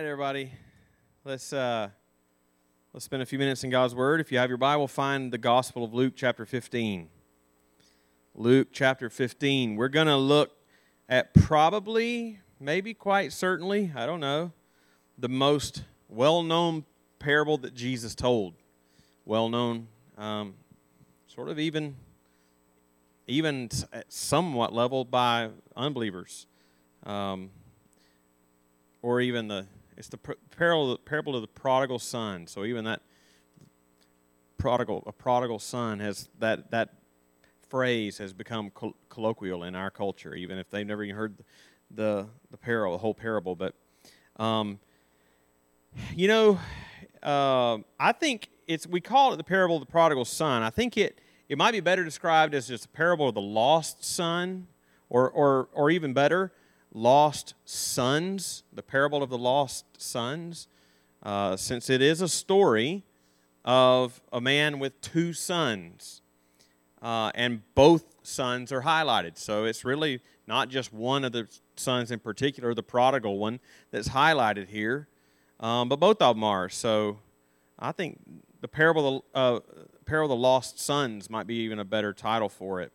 right, everybody. Let's uh, let's spend a few minutes in God's Word. If you have your Bible, find the Gospel of Luke, chapter 15. Luke, chapter 15. We're going to look at probably, maybe quite certainly, I don't know, the most well-known parable that Jesus told. Well-known, um, sort of even, even at somewhat level by unbelievers. Um, or even the it's the parable, parable of the prodigal son. So even that prodigal a prodigal son has that that phrase has become colloquial in our culture, even if they've never even heard the the parable, the whole parable. But um, you know, uh, I think it's we call it the parable of the prodigal son. I think it it might be better described as just a parable of the lost son, or or or even better, lost sons, the parable of the lost sons, uh, since it is a story of a man with two sons, uh, and both sons are highlighted. So it's really not just one of the sons in particular, the prodigal one, that's highlighted here, um, but both of them are. So I think the parable of the, uh, parable of the lost sons might be even a better title for it.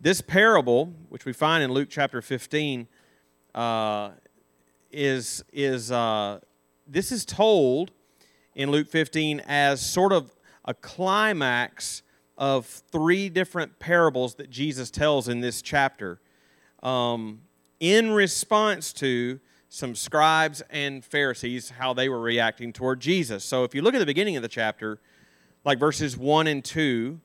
This parable, which we find in Luke chapter 15, uh, is is uh, this is told in Luke 15 as sort of a climax of three different parables that Jesus tells in this chapter, um, in response to some scribes and Pharisees how they were reacting toward Jesus. So if you look at the beginning of the chapter, like verses 1 and 2,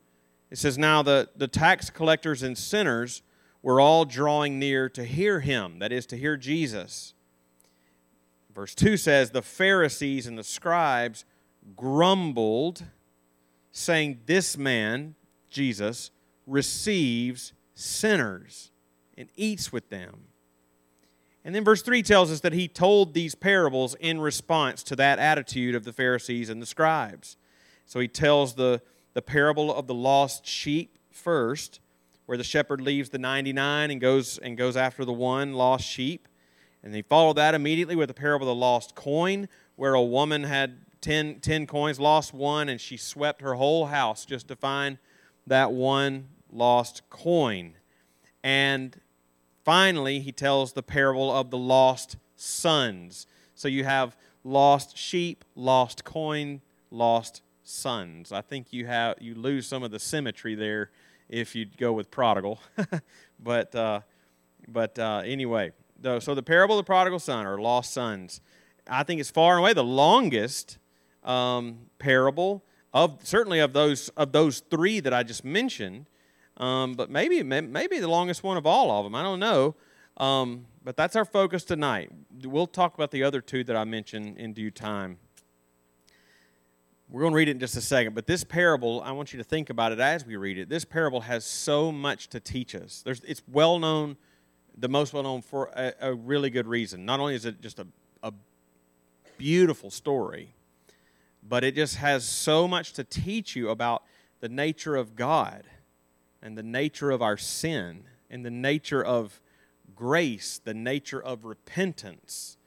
it says, Now the, the tax collectors and sinners were all drawing near to hear him, that is, to hear Jesus. Verse 2 says, The Pharisees and the scribes grumbled, saying, This man, Jesus, receives sinners and eats with them. And then verse 3 tells us that he told these parables in response to that attitude of the Pharisees and the scribes. So he tells the, the parable of the lost sheep first, where the shepherd leaves the 99 and goes and goes after the one lost sheep. And he followed that immediately with the parable of the lost coin, where a woman had 10, 10 coins, lost one, and she swept her whole house just to find that one lost coin. And finally, he tells the parable of the lost sons. So you have lost sheep, lost coin, lost sons. I think you have you lose some of the symmetry there if you go with prodigal. but uh, but uh, anyway, so the parable of the prodigal son or lost sons, I think is far and away the longest um, parable of certainly of those of those three that I just mentioned. Um, but maybe maybe the longest one of all of them. I don't know. Um, but that's our focus tonight. We'll talk about the other two that I mentioned in due time. We're going to read it in just a second, but this parable, I want you to think about it as we read it. This parable has so much to teach us. There's, it's well known, the most well known for a, a really good reason. Not only is it just a, a beautiful story, but it just has so much to teach you about the nature of God and the nature of our sin and the nature of grace, the nature of repentance.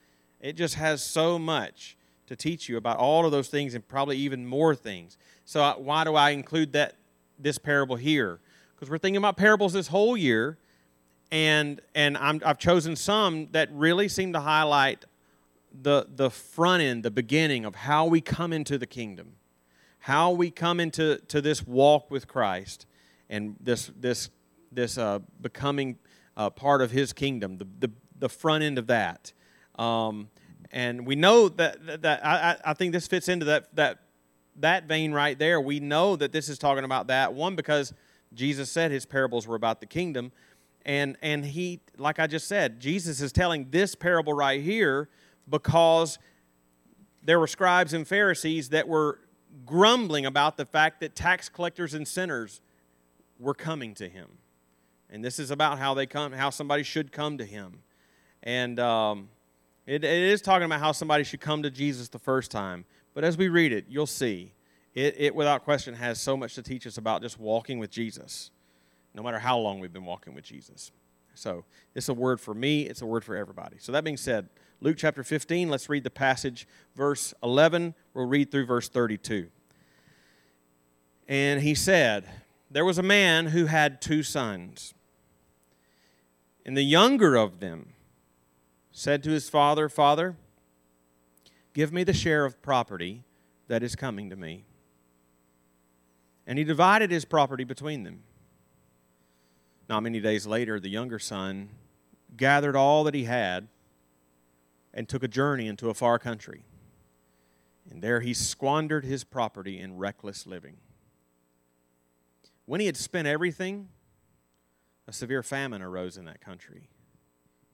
It just has so much to teach you about all of those things and probably even more things. So why do I include that this parable here? Because we're thinking about parables this whole year, and and i have chosen some that really seem to highlight the the front end, the beginning of how we come into the kingdom, how we come into to this walk with Christ, and this this this uh, becoming uh, part of His kingdom. The the the front end of that. Um, and we know that, that, that I, I think this fits into that, that, that vein right there. We know that this is talking about that. One, because Jesus said his parables were about the kingdom. And, and he, like I just said, Jesus is telling this parable right here because there were scribes and Pharisees that were grumbling about the fact that tax collectors and sinners were coming to him. And this is about how they come, how somebody should come to him. And um, it, it is talking about how somebody should come to Jesus the first time. But as we read it, you'll see it, it without question has so much to teach us about just walking with Jesus, no matter how long we've been walking with Jesus. So, it's a word for me, it's a word for everybody. So, that being said, Luke chapter 15. Let's read the passage, verse 11. We'll read through verse 32. And he said, There was a man who had two sons. And the younger of them said to his father, Father, give me the share of property that is coming to me. And he divided his property between them. Not many days later, the younger son gathered all that he had and took a journey into a far country. And there he squandered his property in reckless living. When he had spent everything, a severe famine arose in that country,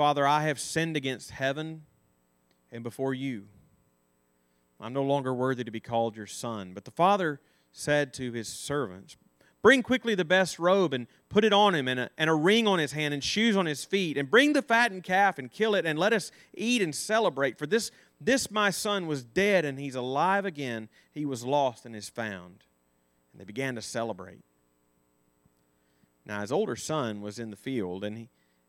Father, I have sinned against heaven and before you. I'm no longer worthy to be called your son. But the father said to his servants, Bring quickly the best robe and put it on him, and a, and a ring on his hand, and shoes on his feet, and bring the fattened calf and kill it, and let us eat and celebrate. For this, this my son was dead, and he's alive again. He was lost and is found. And they began to celebrate. Now his older son was in the field, and he,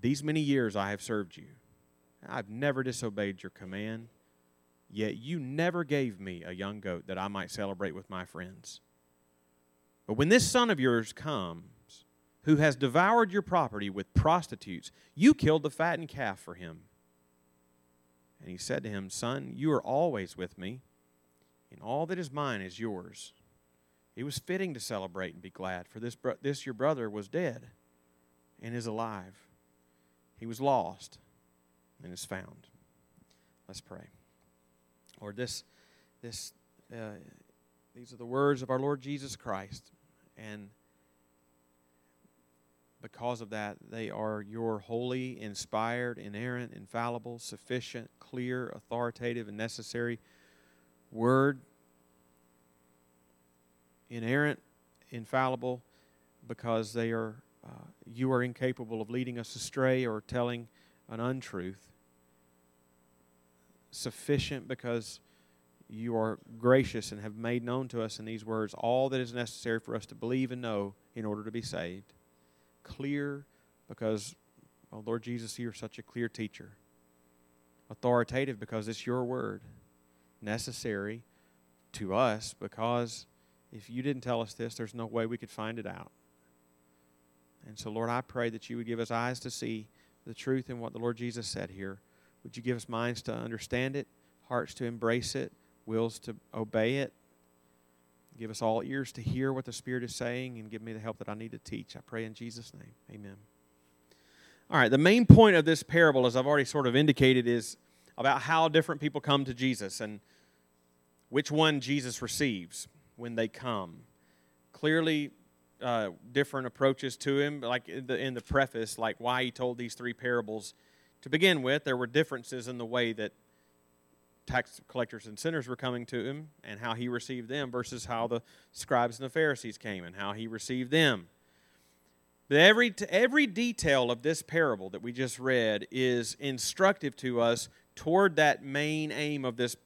these many years I have served you I've never disobeyed your command, yet you never gave me a young goat that I might celebrate with my friends. But when this son of yours comes, who has devoured your property with prostitutes, you killed the fattened calf for him. And he said to him, Son, you are always with me, and all that is mine is yours. It was fitting to celebrate and be glad, for this, bro- this your brother was dead and is alive. He was lost and is found. Let's pray. Lord, this, this, uh, these are the words of our Lord Jesus Christ, and because of that, they are your holy, inspired, inerrant, infallible, sufficient, clear, authoritative, and necessary word. Inerrant, infallible, because they are, uh, you are incapable of leading us astray or telling an untruth. Sufficient because you are gracious and have made known to us in these words all that is necessary for us to believe and know in order to be saved. Clear because, oh Lord Jesus, you are such a clear teacher. Authoritative because it's your word. Necessary to us because if you didn't tell us this, there's no way we could find it out. And so, Lord, I pray that you would give us eyes to see the truth in what the Lord Jesus said here. Would you give us minds to understand it, hearts to embrace it, wills to obey it? Give us all ears to hear what the Spirit is saying and give me the help that I need to teach. I pray in Jesus' name. Amen. All right, the main point of this parable, as I've already sort of indicated, is about how different people come to Jesus and which one Jesus receives when they come. Clearly, uh, different approaches to him, like in the, in the preface, like why he told these three parables. To begin with, there were differences in the way that tax collectors and sinners were coming to him and how he received them versus how the scribes and the Pharisees came and how he received them. But every, every detail of this parable that we just read is instructive to us toward that main aim of this,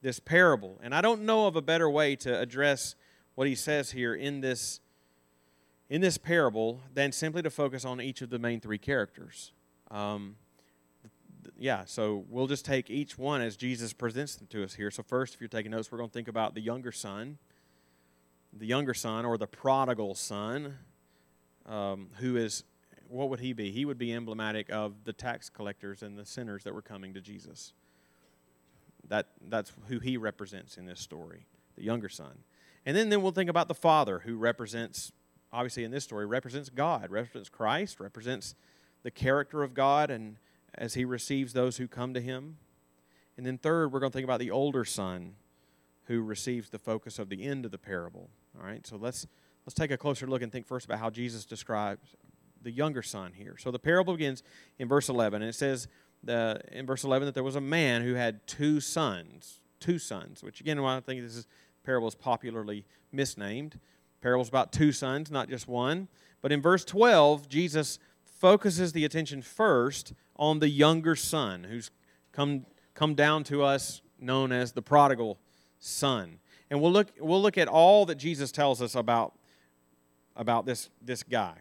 this parable. And I don't know of a better way to address what he says here in this, in this parable than simply to focus on each of the main three characters. Um, yeah, so we'll just take each one as Jesus presents them to us here. So, first, if you're taking notes, we're going to think about the younger son, the younger son, or the prodigal son, um, who is, what would he be? He would be emblematic of the tax collectors and the sinners that were coming to Jesus. That, that's who he represents in this story, the younger son. And then, then we'll think about the father, who represents, obviously in this story, represents God, represents Christ, represents the character of God, and as he receives those who come to him. And then, third, we're going to think about the older son who receives the focus of the end of the parable. All right, so let's, let's take a closer look and think first about how Jesus describes the younger son here. So the parable begins in verse 11, and it says the, in verse 11 that there was a man who had two sons, two sons, which again, why I think this is, parable is popularly misnamed. Parable's about two sons, not just one. But in verse 12, Jesus focuses the attention first on the younger son who's come, come down to us known as the prodigal son. And we'll look, we'll look at all that Jesus tells us about, about this, this guy.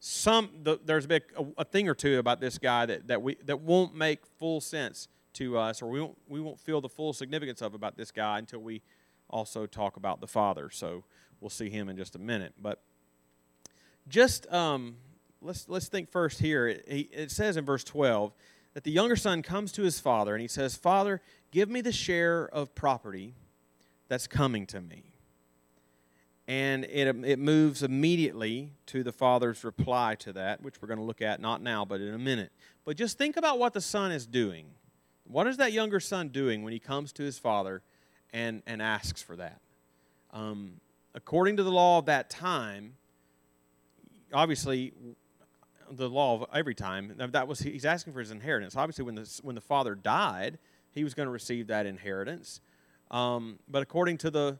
Some, the, there's a, a, thing or two about this guy that, that, we, that won't make full sense to us, or we won't, we won't feel the full significance of about this guy until we also talk about the father. So we'll see him in just a minute. But just um, let's, let's think first here. It, it says in verse 12 that the younger son comes to his father and he says, Father, give me the share of property that's coming to me. And it, it moves immediately to the father's reply to that, which we're going to look at not now, but in a minute. But just think about what the son is doing. What is that younger son doing when he comes to his father and, and asks for that? Um, according to the law of that time, obviously the law of every time. That was he's asking for his inheritance. Obviously, when the when the father died, he was going to receive that inheritance. Um, but according to the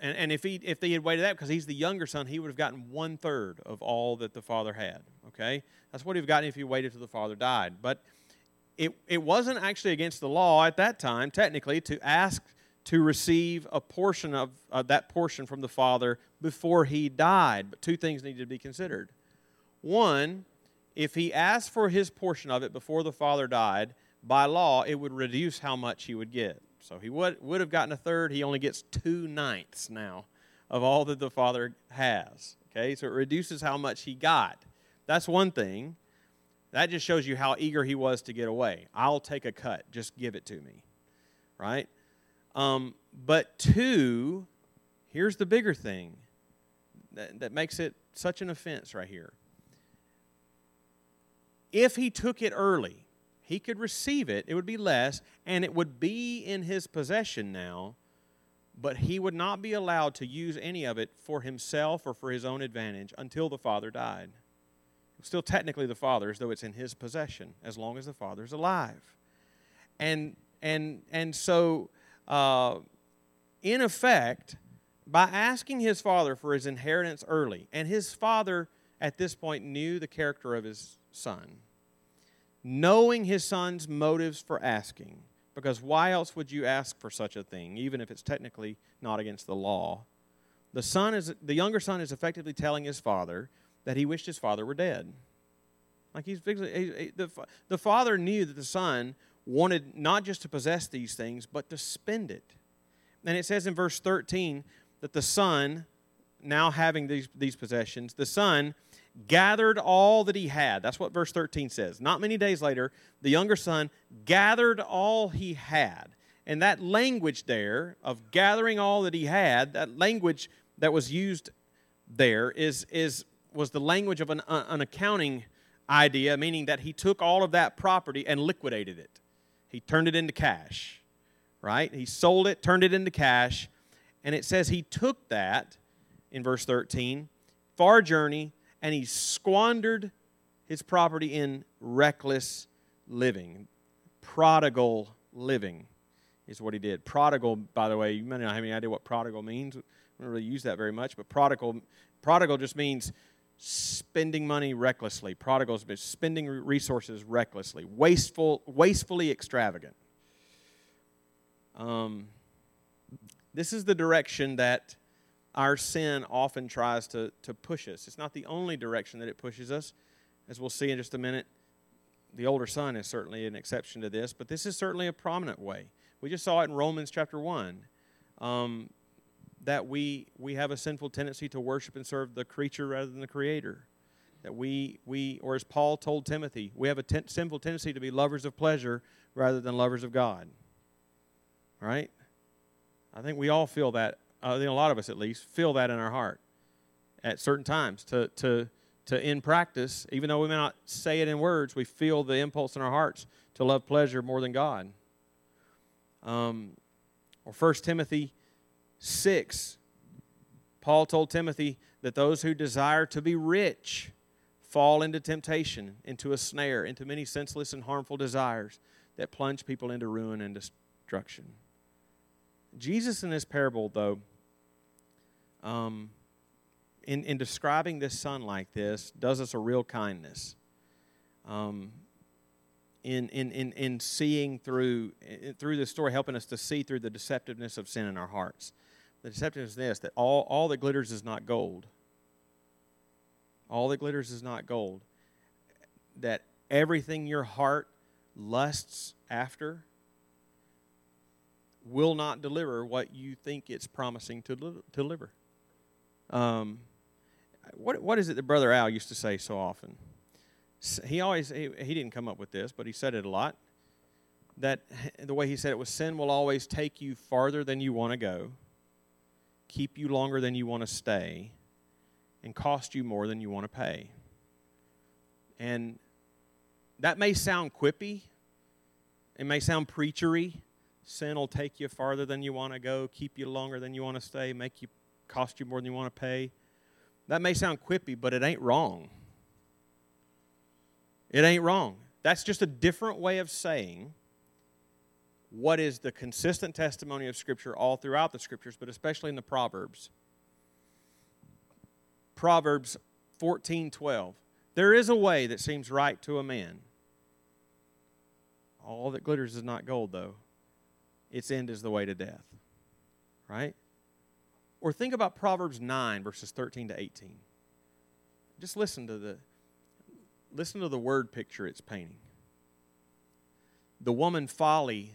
and, and if he if they had waited that because he's the younger son, he would have gotten one third of all that the father had. Okay, that's what he'd have gotten if he waited till the father died. But it it wasn't actually against the law at that time, technically, to ask to receive a portion of uh, that portion from the father before he died. But two things needed to be considered. One, if he asked for his portion of it before the father died, by law, it would reduce how much he would get. So he would, would have gotten a third. He only gets two ninths now of all that the father has. Okay, so it reduces how much he got. That's one thing. That just shows you how eager he was to get away. I'll take a cut. Just give it to me. Right? Um, but two, here's the bigger thing that, that makes it such an offense right here if he took it early, he could receive it, it would be less, and it would be in his possession now, but he would not be allowed to use any of it for himself or for his own advantage until the father died. Still, technically, the father's, though it's in his possession, as long as the father's alive. And, and, and so, uh, in effect, by asking his father for his inheritance early, and his father at this point knew the character of his son, knowing his son's motives for asking. Because why else would you ask for such a thing, even if it's technically not against the law? The son is the younger son is effectively telling his father that he wished his father were dead. Like he's he, he, the the father knew that the son wanted not just to possess these things, but to spend it. And it says in verse 13 that the son, now having these, these possessions, the son gathered all that he had. That's what verse 13 says. Not many days later, the younger son gathered all he had. And that language there of gathering all that he had, that language that was used there is, is, was the language of an, uh, an accounting idea, meaning that he took all of that property and liquidated it. He turned it into cash, right? He sold it, turned it into cash, and it says he took that in verse 13, far journey, and he squandered his property in reckless living. Prodigal living is what he did. Prodigal, by the way, you may not have any idea what prodigal means. We don't really use that very much, but prodigal, prodigal just means spending money recklessly. Prodigals, spending resources recklessly, wasteful, wastefully extravagant. Um, this is the direction that our sin often tries to, to push us. It's not the only direction that it pushes us. As we'll see in just a minute, the older son is certainly an exception to this, but this is certainly a prominent way. We just saw it in Romans chapter 1. Um, that we, we have a sinful tendency to worship and serve the creature rather than the creator. That we, we or as Paul told Timothy, we have a ten, sinful tendency to be lovers of pleasure rather than lovers of God. Right? I think we all feel that. I think a lot of us, at least, feel that in our heart at certain times. To, to, to in practice, even though we may not say it in words, we feel the impulse in our hearts to love pleasure more than God. Um, or 1 Timothy 6, Paul told Timothy that those who desire to be rich fall into temptation, into a snare, into many senseless and harmful desires that plunge people into ruin and destruction. Jesus, in this parable, though, um, in, in describing this son like this, does us a real kindness. Um, in, in, in, in seeing through, through the story, helping us to see through the deceptiveness of sin in our hearts. The deception is this that all, all that glitters is not gold. All that glitters is not gold. That everything your heart lusts after will not deliver what you think it's promising to deliver. Um, what, what is it that Brother Al used to say so often? He always, he, he didn't come up with this, but he said it a lot. That the way he said it was sin will always take you farther than you want to go keep you longer than you want to stay, and cost you more than you want to pay. And that may sound quippy, it may sound preachery. Sin will take you farther than you want to go, keep you longer than you want to stay, make you cost you more than you want to pay. That may sound quippy, but it ain't wrong. It ain't wrong. That's just a different way of saying what is the consistent testimony of Scripture all throughout the Scriptures, but especially in the Proverbs. Proverbs 14 12. There is a way that seems right to a man. All that glitters is not gold, though. Its end is the way to death. Right? Or think about Proverbs 9, verses 13 to 18. Just listen to the listen to the word picture it's painting. The woman folly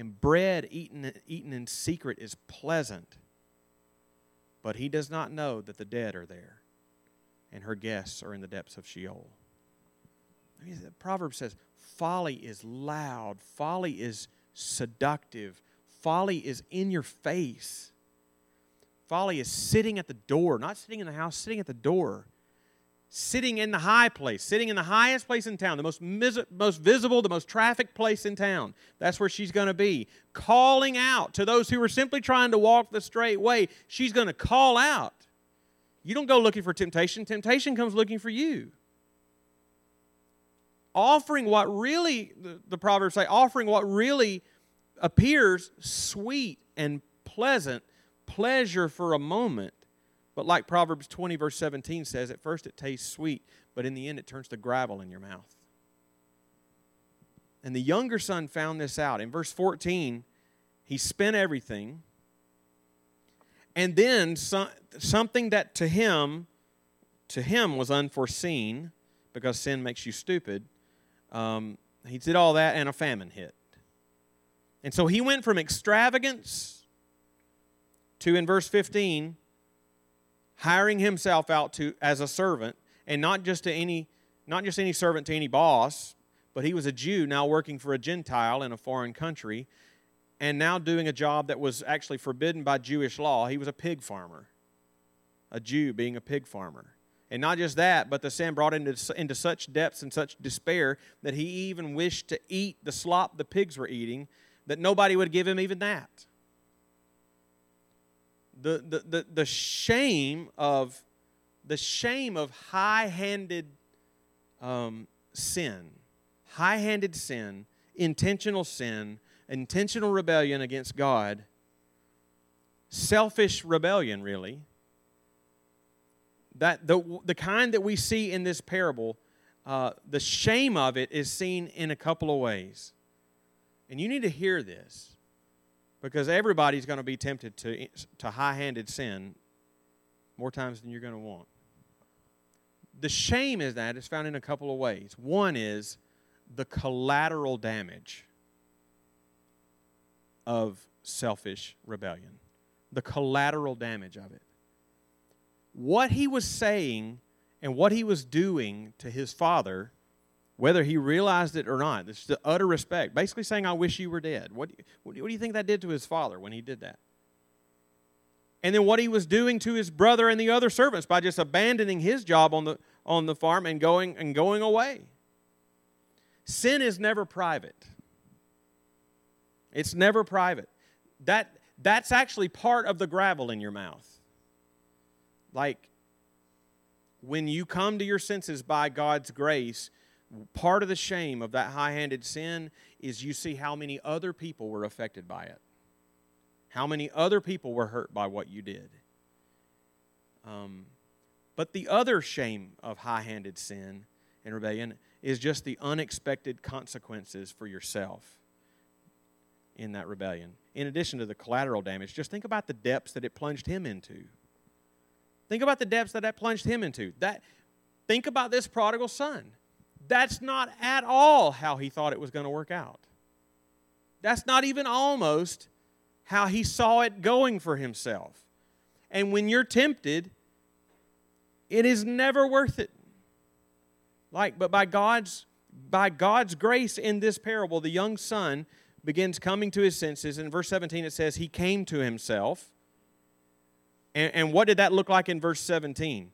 and bread eaten, eaten in secret is pleasant. But he does not know that the dead are there, and her guests are in the depths of Sheol. I mean, the proverb says, folly is loud, folly is seductive, folly is in your face. Folly is sitting at the door, not sitting in the house, sitting at the door sitting in the high place, sitting in the highest place in town, the most, mis- most visible, the most trafficked place in town. That's where she's going to be. Calling out to those who are simply trying to walk the straight way. She's going to call out. You don't go looking for temptation, temptation comes looking for you. Offering what really, the, the Proverbs say, offering what really appears sweet and pleasant, pleasure for a moment but like Proverbs 20, verse 17 says, at first it tastes sweet, but in the end it turns to gravel in your mouth. And the younger son found this out. In verse 14, he spent everything. And then something that to him, to him was unforeseen, because sin makes you stupid. Um, he did all that, and a famine hit. And so he went from extravagance to, in verse 15, hiring himself out to as a servant, and not just to any not just any servant to any boss, but he was a Jew now working for a Gentile in a foreign country, and now doing a job that was actually forbidden by Jewish law. He was a pig farmer, a Jew being a pig farmer. And not just that, but the sin brought into, into such depths and such despair that he even wished to eat the slop the pigs were eating, that nobody would give him even that. The, the, the, the shame of the shame of high-handed um, sin, high-handed sin, intentional sin, intentional rebellion against God, selfish rebellion, really. That the, the kind that we see in this parable, uh, the shame of it is seen in a couple of ways. And you need to hear this because everybody's going to be tempted to, to high handed sin more times than you're going to want. The shame is that it's found in a couple of ways. One is the collateral damage of selfish rebellion, the collateral damage of it. What he was saying and what he was doing to his father, whether he realized it or not, is the utter respect, basically saying, I wish you were dead. What, what do you think that did to his father when he did that? And then what he was doing to his brother and the other servants by just abandoning his job on the, on the farm and going, and going away. Sin is never private. It's never private. That, that's actually part of the gravel in your mouth. Like when you come to your senses by God's grace, part of the shame of that high handed sin is you see how many other people were affected by it, how many other people were hurt by what you did. Um, but the other shame of high handed sin and rebellion is just the unexpected consequences for yourself in that rebellion. In addition to the collateral damage, just think about the depths that it plunged him into. Think about the depths that that plunged him into. That think about this prodigal son. That's not at all how he thought it was going to work out. That's not even almost how he saw it going for himself. And when you're tempted, it is never worth it. Like, but by God's by God's grace in this parable, the young son begins coming to his senses. In verse 17, it says, He came to himself. And, and what did that look like in verse 17?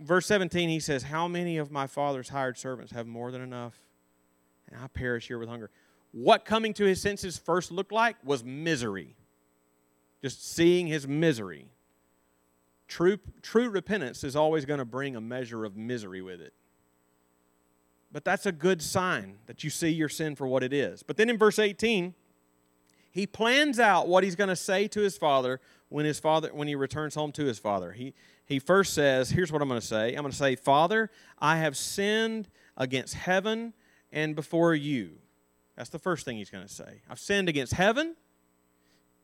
Verse 17, he says, How many of my father's hired servants have more than enough? And I perish here with hunger. What coming to his senses first looked like was misery. Just seeing his misery. True, true repentance is always going to bring a measure of misery with it. But that's a good sign that you see your sin for what it is. But then in verse 18, he plans out what he's going to say to his father when his father when he returns home to his father. He he first says, here's what I'm going to say. I'm going to say, "Father, I have sinned against heaven and before you." That's the first thing he's going to say. I've sinned against heaven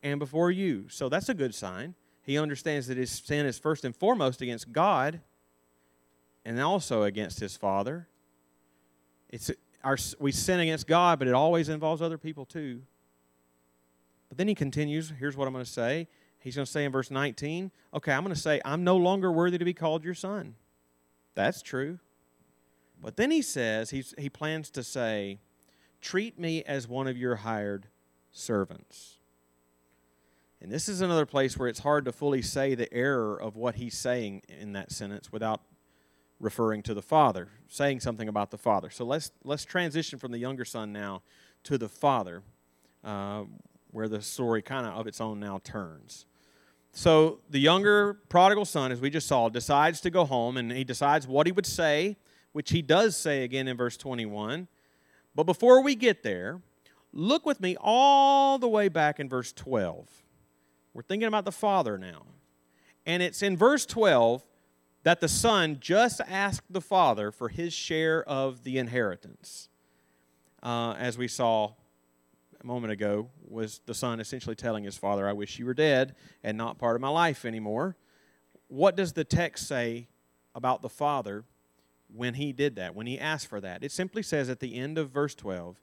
and before you. So that's a good sign. He understands that his sin is first and foremost against God and also against his father it's our, we sin against God, but it always involves other people too. But then he continues. Here's what I'm going to say. He's going to say in verse 19, okay, I'm going to say, I'm no longer worthy to be called your son. That's true. But then he says, he's, he plans to say, treat me as one of your hired servants. And this is another place where it's hard to fully say the error of what he's saying in that sentence without referring to the father, saying something about the father. So let's let's transition from the younger son now to the father, uh, where the story kind of of its own now turns. So the younger prodigal son, as we just saw, decides to go home, and he decides what he would say, which he does say again in verse 21. But before we get there, look with me all the way back in verse 12. We're thinking about the father now. And it's in verse 12 that the son just asked the father for his share of the inheritance. Uh, as we saw moment ago, was the son essentially telling his father, I wish you were dead and not part of my life anymore. What does the text say about the father when he did that, when he asked for that? It simply says at the end of verse 12,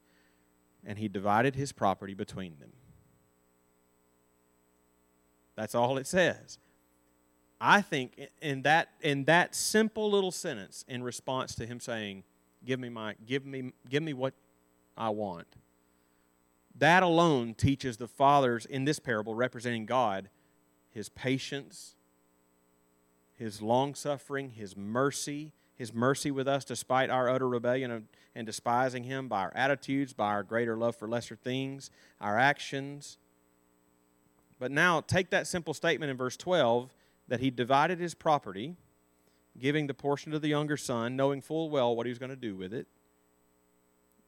and he divided his property between them. That's all it says. I think in that in that simple little sentence in response to him saying, "Give me my give me give me what I want." That alone teaches the fathers in this parable representing God his patience, his long suffering, his mercy, his mercy with us despite our utter rebellion and, despising him by our attitudes, by our greater love for lesser things, our actions. But now take that simple statement in verse 12 that he divided his property, giving the portion to the younger son, knowing full well what he was going to do with it.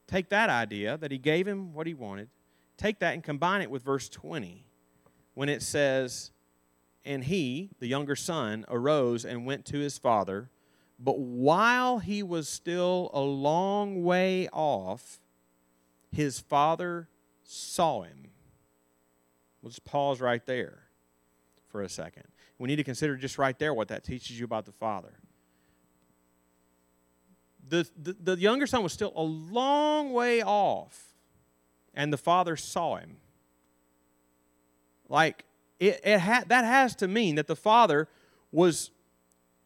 Take that idea that he gave him what he wanted, take that and combine it with verse 20 when it says, And he, the younger son, arose and went to his father. But while he was still a long way off, his father saw him. Just pause right there for a second. We need to consider just right there what that teaches you about the father. The, the, younger son was still a long way off, and the father saw him. Like, it, it ha- that has to mean that the father was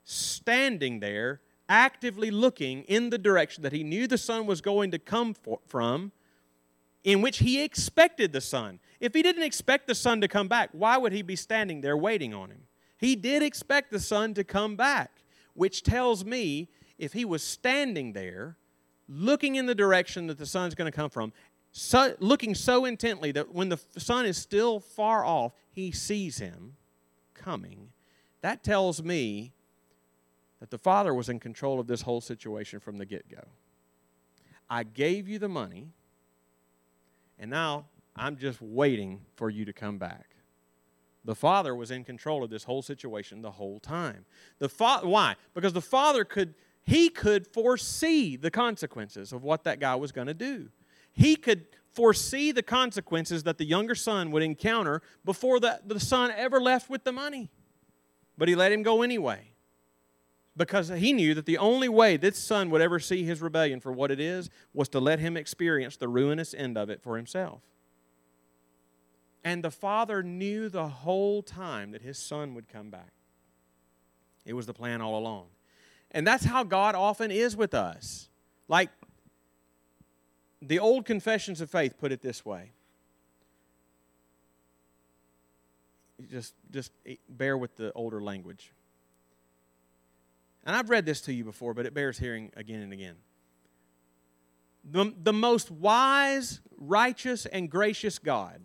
standing there, actively looking in the direction that he knew the son was going to come for, from, in which he expected the son. If he didn't expect the son to come back, why would he be standing there waiting on him? He did expect the son to come back, which tells me if he was standing there, looking in the direction that the son's going to come from, so, looking so intently that when the son is still far off, he sees him coming. That tells me that the father was in control of this whole situation from the get go. I gave you the money, and now I'm just waiting for you to come back. The father was in control of this whole situation the whole time. The fa- why? Because the father could he could foresee the consequences of what that guy was going to do. He could foresee the consequences that the younger son would encounter before the, the son ever left with the money. But he let him go anyway because he knew that the only way this son would ever see his rebellion for what it is was to let him experience the ruinous end of it for himself. And the father knew the whole time that his son would come back. It was the plan all along. And that's how God often is with us. Like the old confessions of faith put it this way. Just just bear with the older language. And I've read this to you before, but it bears hearing again and again. The, the most wise, righteous, and gracious God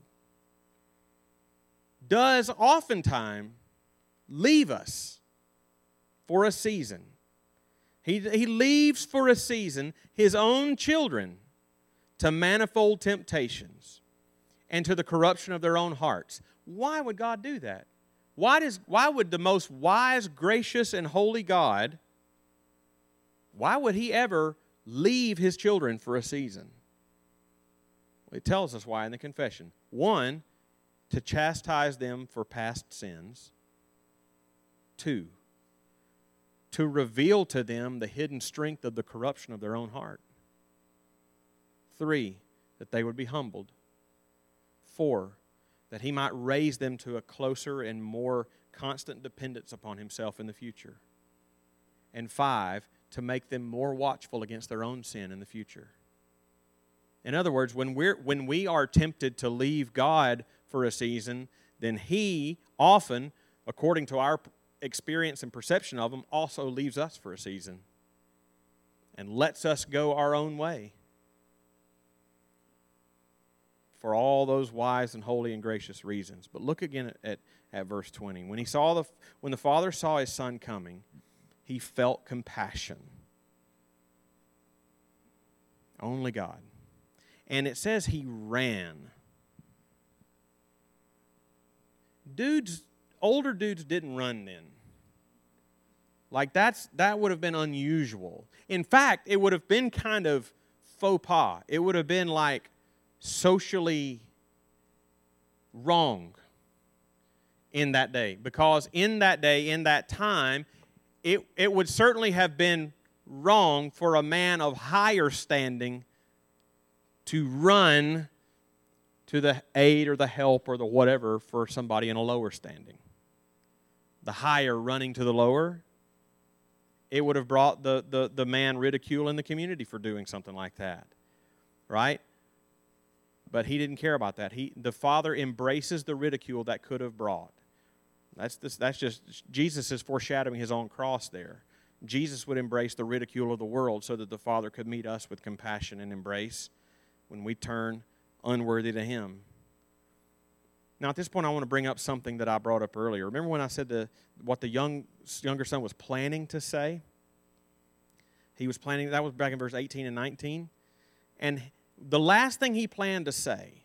does oftentimes leave us for a season. He, he leaves for a season his own children to manifold temptations and to the corruption of their own hearts. Why would God do that? Why, does, why would the most wise, gracious, and holy God, why would he ever leave his children for a season? It tells us why in the confession. One, to chastise them for past sins. Two, to reveal to them the hidden strength of the corruption of their own heart. Three, that they would be humbled. Four, that he might raise them to a closer and more constant dependence upon himself in the future. And five, to make them more watchful against their own sin in the future. In other words, when, we're, when we are tempted to leave God for a season, then He often, according to our experience and perception of Him, also leaves us for a season and lets us go our own way for all those wise and holy and gracious reasons. But look again at, at, at, verse 20. When he saw the when the father saw his son coming, he felt compassion. Only God. And it says he ran. Dudes, older dudes didn't run then. Like that's that would have been unusual. In fact, it would have been kind of faux pas. It would have been like socially wrong in that day because in that day, in that time, it, it would certainly have been wrong for a man of higher standing to run to the aid or the help or the whatever for somebody in a lower standing. The higher running to the lower, it would have brought the, the, the man ridicule in the community for doing something like that. Right? But he didn't care about that. He, the father embraces the ridicule that could have brought. That's, this, that's just, Jesus is foreshadowing his own cross there. Jesus would embrace the ridicule of the world so that the Father could meet us with compassion and embrace when we turn unworthy to him. Now, at this point, I want to bring up something that I brought up earlier. Remember when I said the, what the young, younger son was planning to say? He was planning, that was back in verse 18 and 19. And the last thing he planned to say,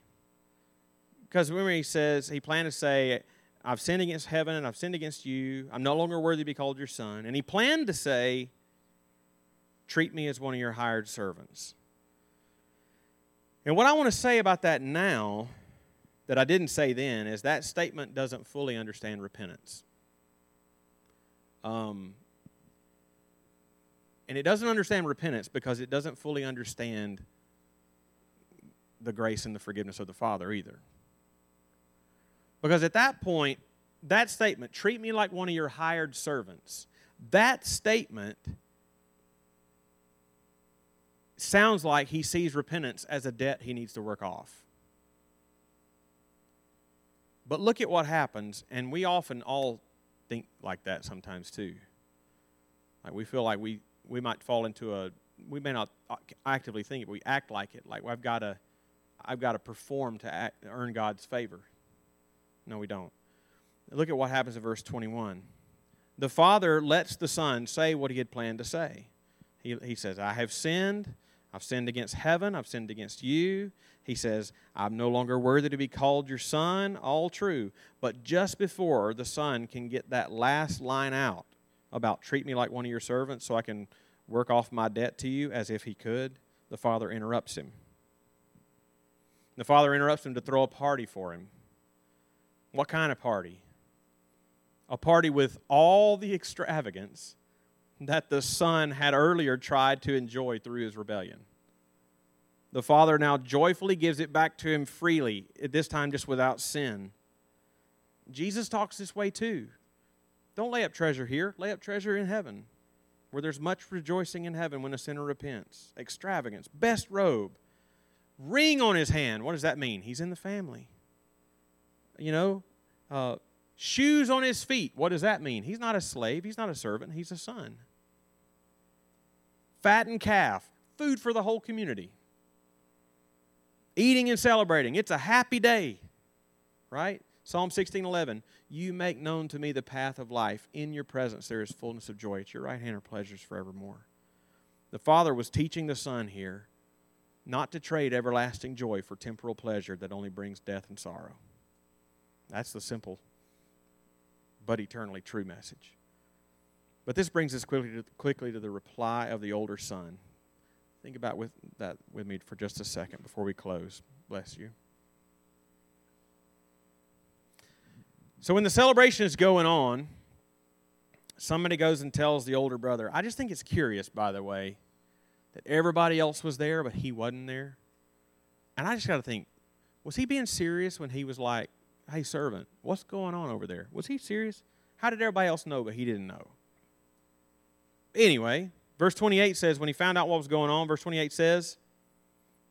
because remember he says, he planned to say, I've sinned against heaven and I've sinned against you. I'm no longer worthy to be called your son. And he planned to say, Treat me as one of your hired servants. And what I want to say about that now that I didn't say then is that statement doesn't fully understand repentance. Um, and it doesn't understand repentance because it doesn't fully understand the grace and the forgiveness of the Father either. Because at that point, that statement, treat me like one of your hired servants, that statement sounds like he sees repentance as a debt he needs to work off. But look at what happens, and we often all think like that sometimes too. Like we feel like we, we might fall into a, we may not actively think it, but we act like it. Like well, I've got to, I've got to perform to act, earn God's favor. No, we don't. Look at what happens in verse 21. The Father lets the Son say what he had planned to say. He, he says, I have sinned. I've sinned against heaven. I've sinned against you. He says, I'm no longer worthy to be called your son. All true. But just before the son can get that last line out about treat me like one of your servants so I can work off my debt to you as if he could, the father interrupts him. The father interrupts him to throw a party for him. What kind of party? A party with all the extravagance that the son had earlier tried to enjoy through his rebellion. The father now joyfully gives it back to him freely, at this time just without sin. Jesus talks this way too. Don't lay up treasure here, lay up treasure in heaven, where there's much rejoicing in heaven when a sinner repents. Extravagance, best robe, ring on his hand. What does that mean? He's in the family. You know, uh, shoes on his feet. What does that mean? He's not a slave, he's not a servant, he's a son. Fattened calf, food for the whole community. Eating and celebrating. It's a happy day, right? Psalm 16 11. You make known to me the path of life. In your presence there is fullness of joy. At your right hand are pleasures forevermore. The Father was teaching the Son here not to trade everlasting joy for temporal pleasure that only brings death and sorrow. That's the simple but eternally true message. But this brings us quickly to, quickly to the reply of the older son. Think about with that with me for just a second before we close. Bless you. So when the celebration is going on, somebody goes and tells the older brother. I just think it's curious, by the way, that everybody else was there, but he wasn't there. And I just got to think, was he being serious when he was like, hey, servant, what's going on over there? Was he serious? How did everybody else know, but he didn't know? Anyway, verse 28 says, when he found out what was going on, verse 28 says,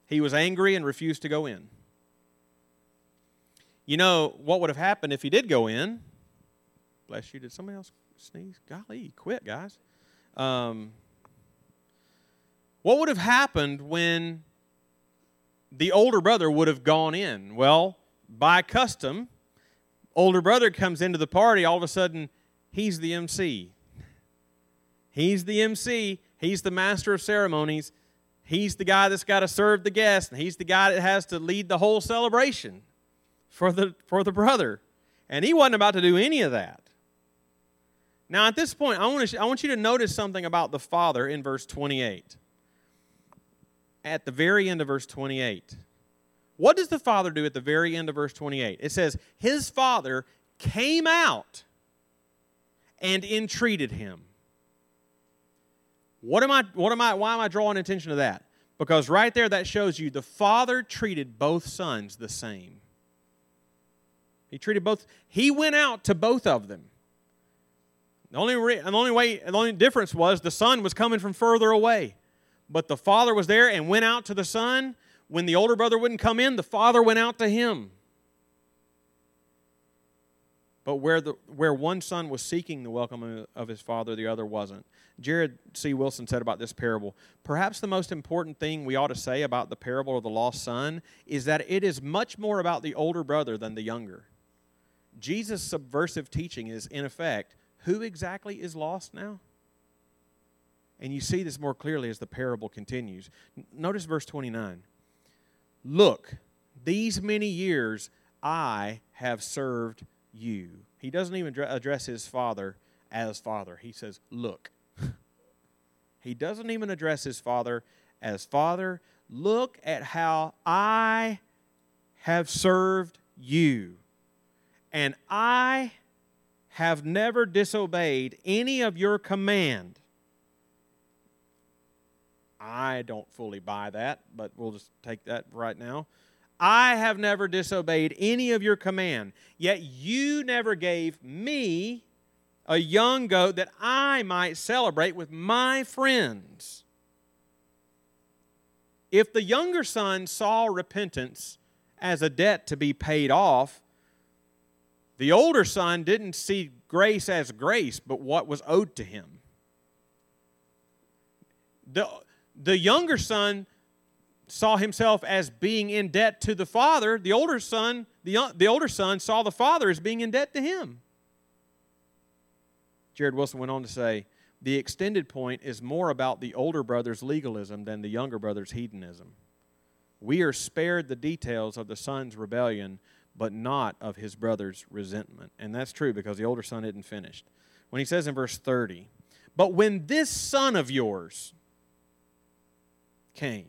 he was angry and refused to go in. You know, what would have happened if he did go in? Bless you. Did somebody else sneeze? Golly, quit, guys. Um, what would have happened when the older brother would have gone in? Well, by custom, older brother comes into the party, all of a sudden, he's the MC. He's the MC, he's the master of ceremonies, he's the guy that's got to serve the guests, and he's the guy that has to lead the whole celebration for the, for the brother. And he wasn't about to do any of that. Now, at this point, I want, to, I want you to notice something about the Father in verse 28. At the very end of verse 28. What does the father do at the very end of verse 28? It says, His father came out and entreated him. What am I, what am I, why am I drawing attention to that? Because right there, that shows you the father treated both sons the same. He treated both, he went out to both of them. The only, re, the only way, the only difference was the son was coming from further away. But the father was there and went out to the son when the older brother wouldn't come in, the father went out to him. but where, the, where one son was seeking the welcome of his father, the other wasn't. Jared C. Wilson said about this parable Perhaps the most important thing we ought to say about the parable of the lost son is that it is much more about the older brother than the younger. Jesus' subversive teaching is, in effect, who exactly is lost now? And you see this more clearly as the parable continues. Notice verse 29. Look, these many years I have served you. He doesn't even address his father as father. He says, Look. He doesn't even address his father as father. Look at how I have served you. And I have never disobeyed any of your command. I don't fully buy that, but we'll just take that right now. I have never disobeyed any of your command, yet you never gave me a young goat that I might celebrate with my friends. If the younger son saw repentance as a debt to be paid off, the older son didn't see grace as grace, but what was owed to him. The, the younger son saw himself as being in debt to the father, the older son, the, the older son saw the father as being in debt to him. Jared Wilson went on to say, the extended point is more about the older brother's legalism than the younger brother's hedonism. We are spared the details of the son's rebellion, but not of his brother's resentment. And that's true because the older son isn't finished. When he says in verse 30, But when this son of yours came,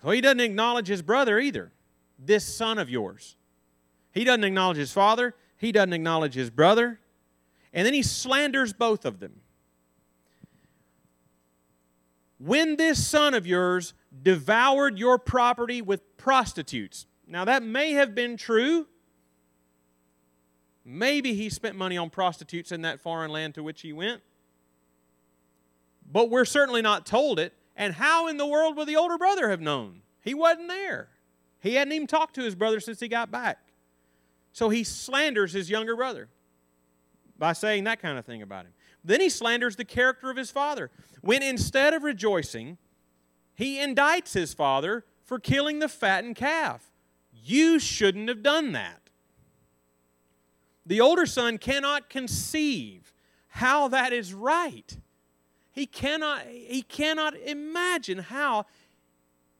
so he doesn't acknowledge his brother either, this son of yours. He doesn't acknowledge his father, he doesn't acknowledge his brother, and then he slanders both of them. When this son of yours devoured your property with prostitutes. Now, that may have been true. Maybe he spent money on prostitutes in that foreign land to which he went. But we're certainly not told it. And how in the world would the older brother have known? He wasn't there. He hadn't even talked to his brother since he got back. So he slanders his younger brother by saying that kind of thing about him. Then he slanders the character of his father. When instead of rejoicing, he indicts his father for killing the fattened calf. You shouldn't have done that. The older son cannot conceive how that is right. He cannot, he cannot imagine how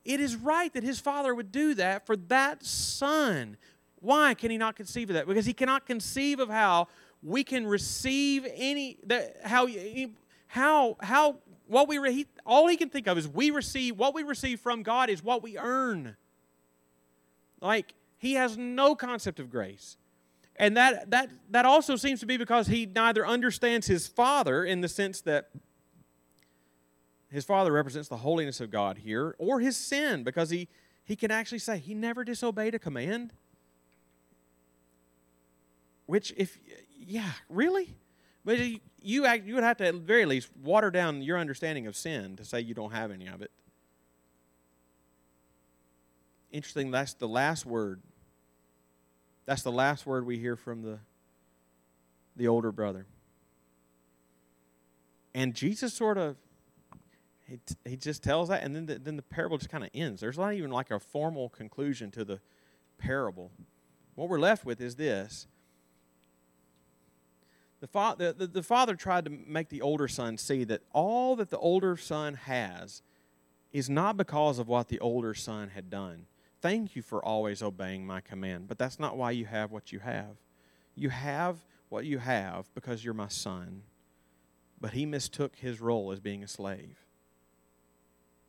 it is right that his father would do that for that son. Why can he not conceive of that? Because he cannot conceive of how we can receive any that how how how what we he, all he can think of is we receive what we receive from God is what we earn. Like he has no concept of grace. And that that that also seems to be because he neither understands his father in the sense that his father represents the holiness of God here, or his sin, because he, he can actually say he never disobeyed a command. Which, if, yeah, really? But you, act, you would have to, at the very least, water down your understanding of sin to say you don't have any of it. Interesting, that's the last word. That's the last word we hear from the, the older brother. And Jesus sort of he, he just tells that, and then the, then the parable just kind of ends. There's not even like a formal conclusion to the parable. What we're left with is this. The, fa- the, the, the father tried to make the older son see that all that the older son has is not because of what the older son had done. Thank you for always obeying my command, but that's not why you have what you have. You have what you have because you're my son. But he mistook his role as being a slave.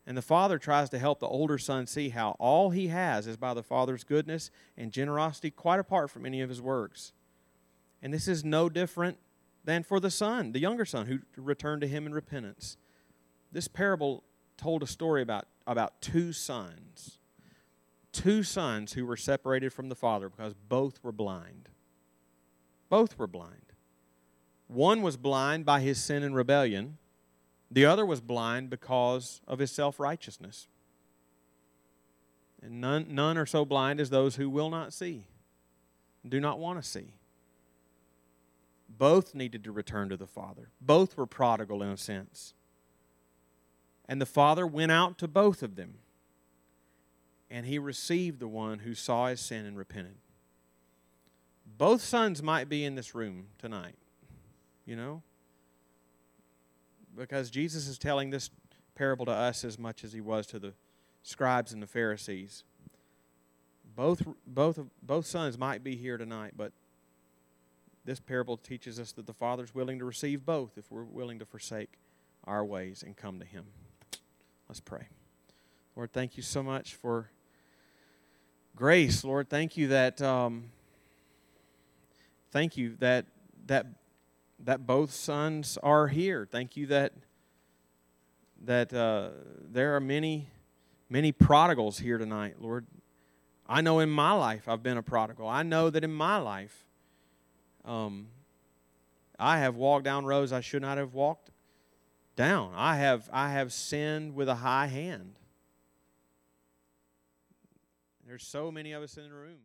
And the father tries to help the older son see how all he has is by the father's goodness and generosity, quite apart from any of his works. And this is no different than for the son, the younger son, who returned to him in repentance. This parable told a story about, about two sons. Two sons who were separated from the father because both were blind. Both were blind. One was blind by his sin and rebellion, the other was blind because of his self righteousness. And none, none are so blind as those who will not see, do not want to see. Both needed to return to the Father. Both were prodigal in a sense. And the Father went out to both of them, and he received the one who saw his sin and repented. Both sons might be in this room tonight, you know? Because Jesus is telling this parable to us as much as he was to the scribes and the Pharisees. Both, both, both sons might be here tonight, but this parable teaches us that the Father's willing to receive both if we're willing to forsake our ways and come to Him. Let's pray. Lord, thank you so much for grace. Lord, thank you that um, thank you that that that both sons are here. Thank you that that uh, there are many many prodigals here tonight, Lord. I know in my life I've been a prodigal. I know that in my life um, I have walked down roads I should not have walked down. I have I have sinned with a high hand. There's so many of us in the room.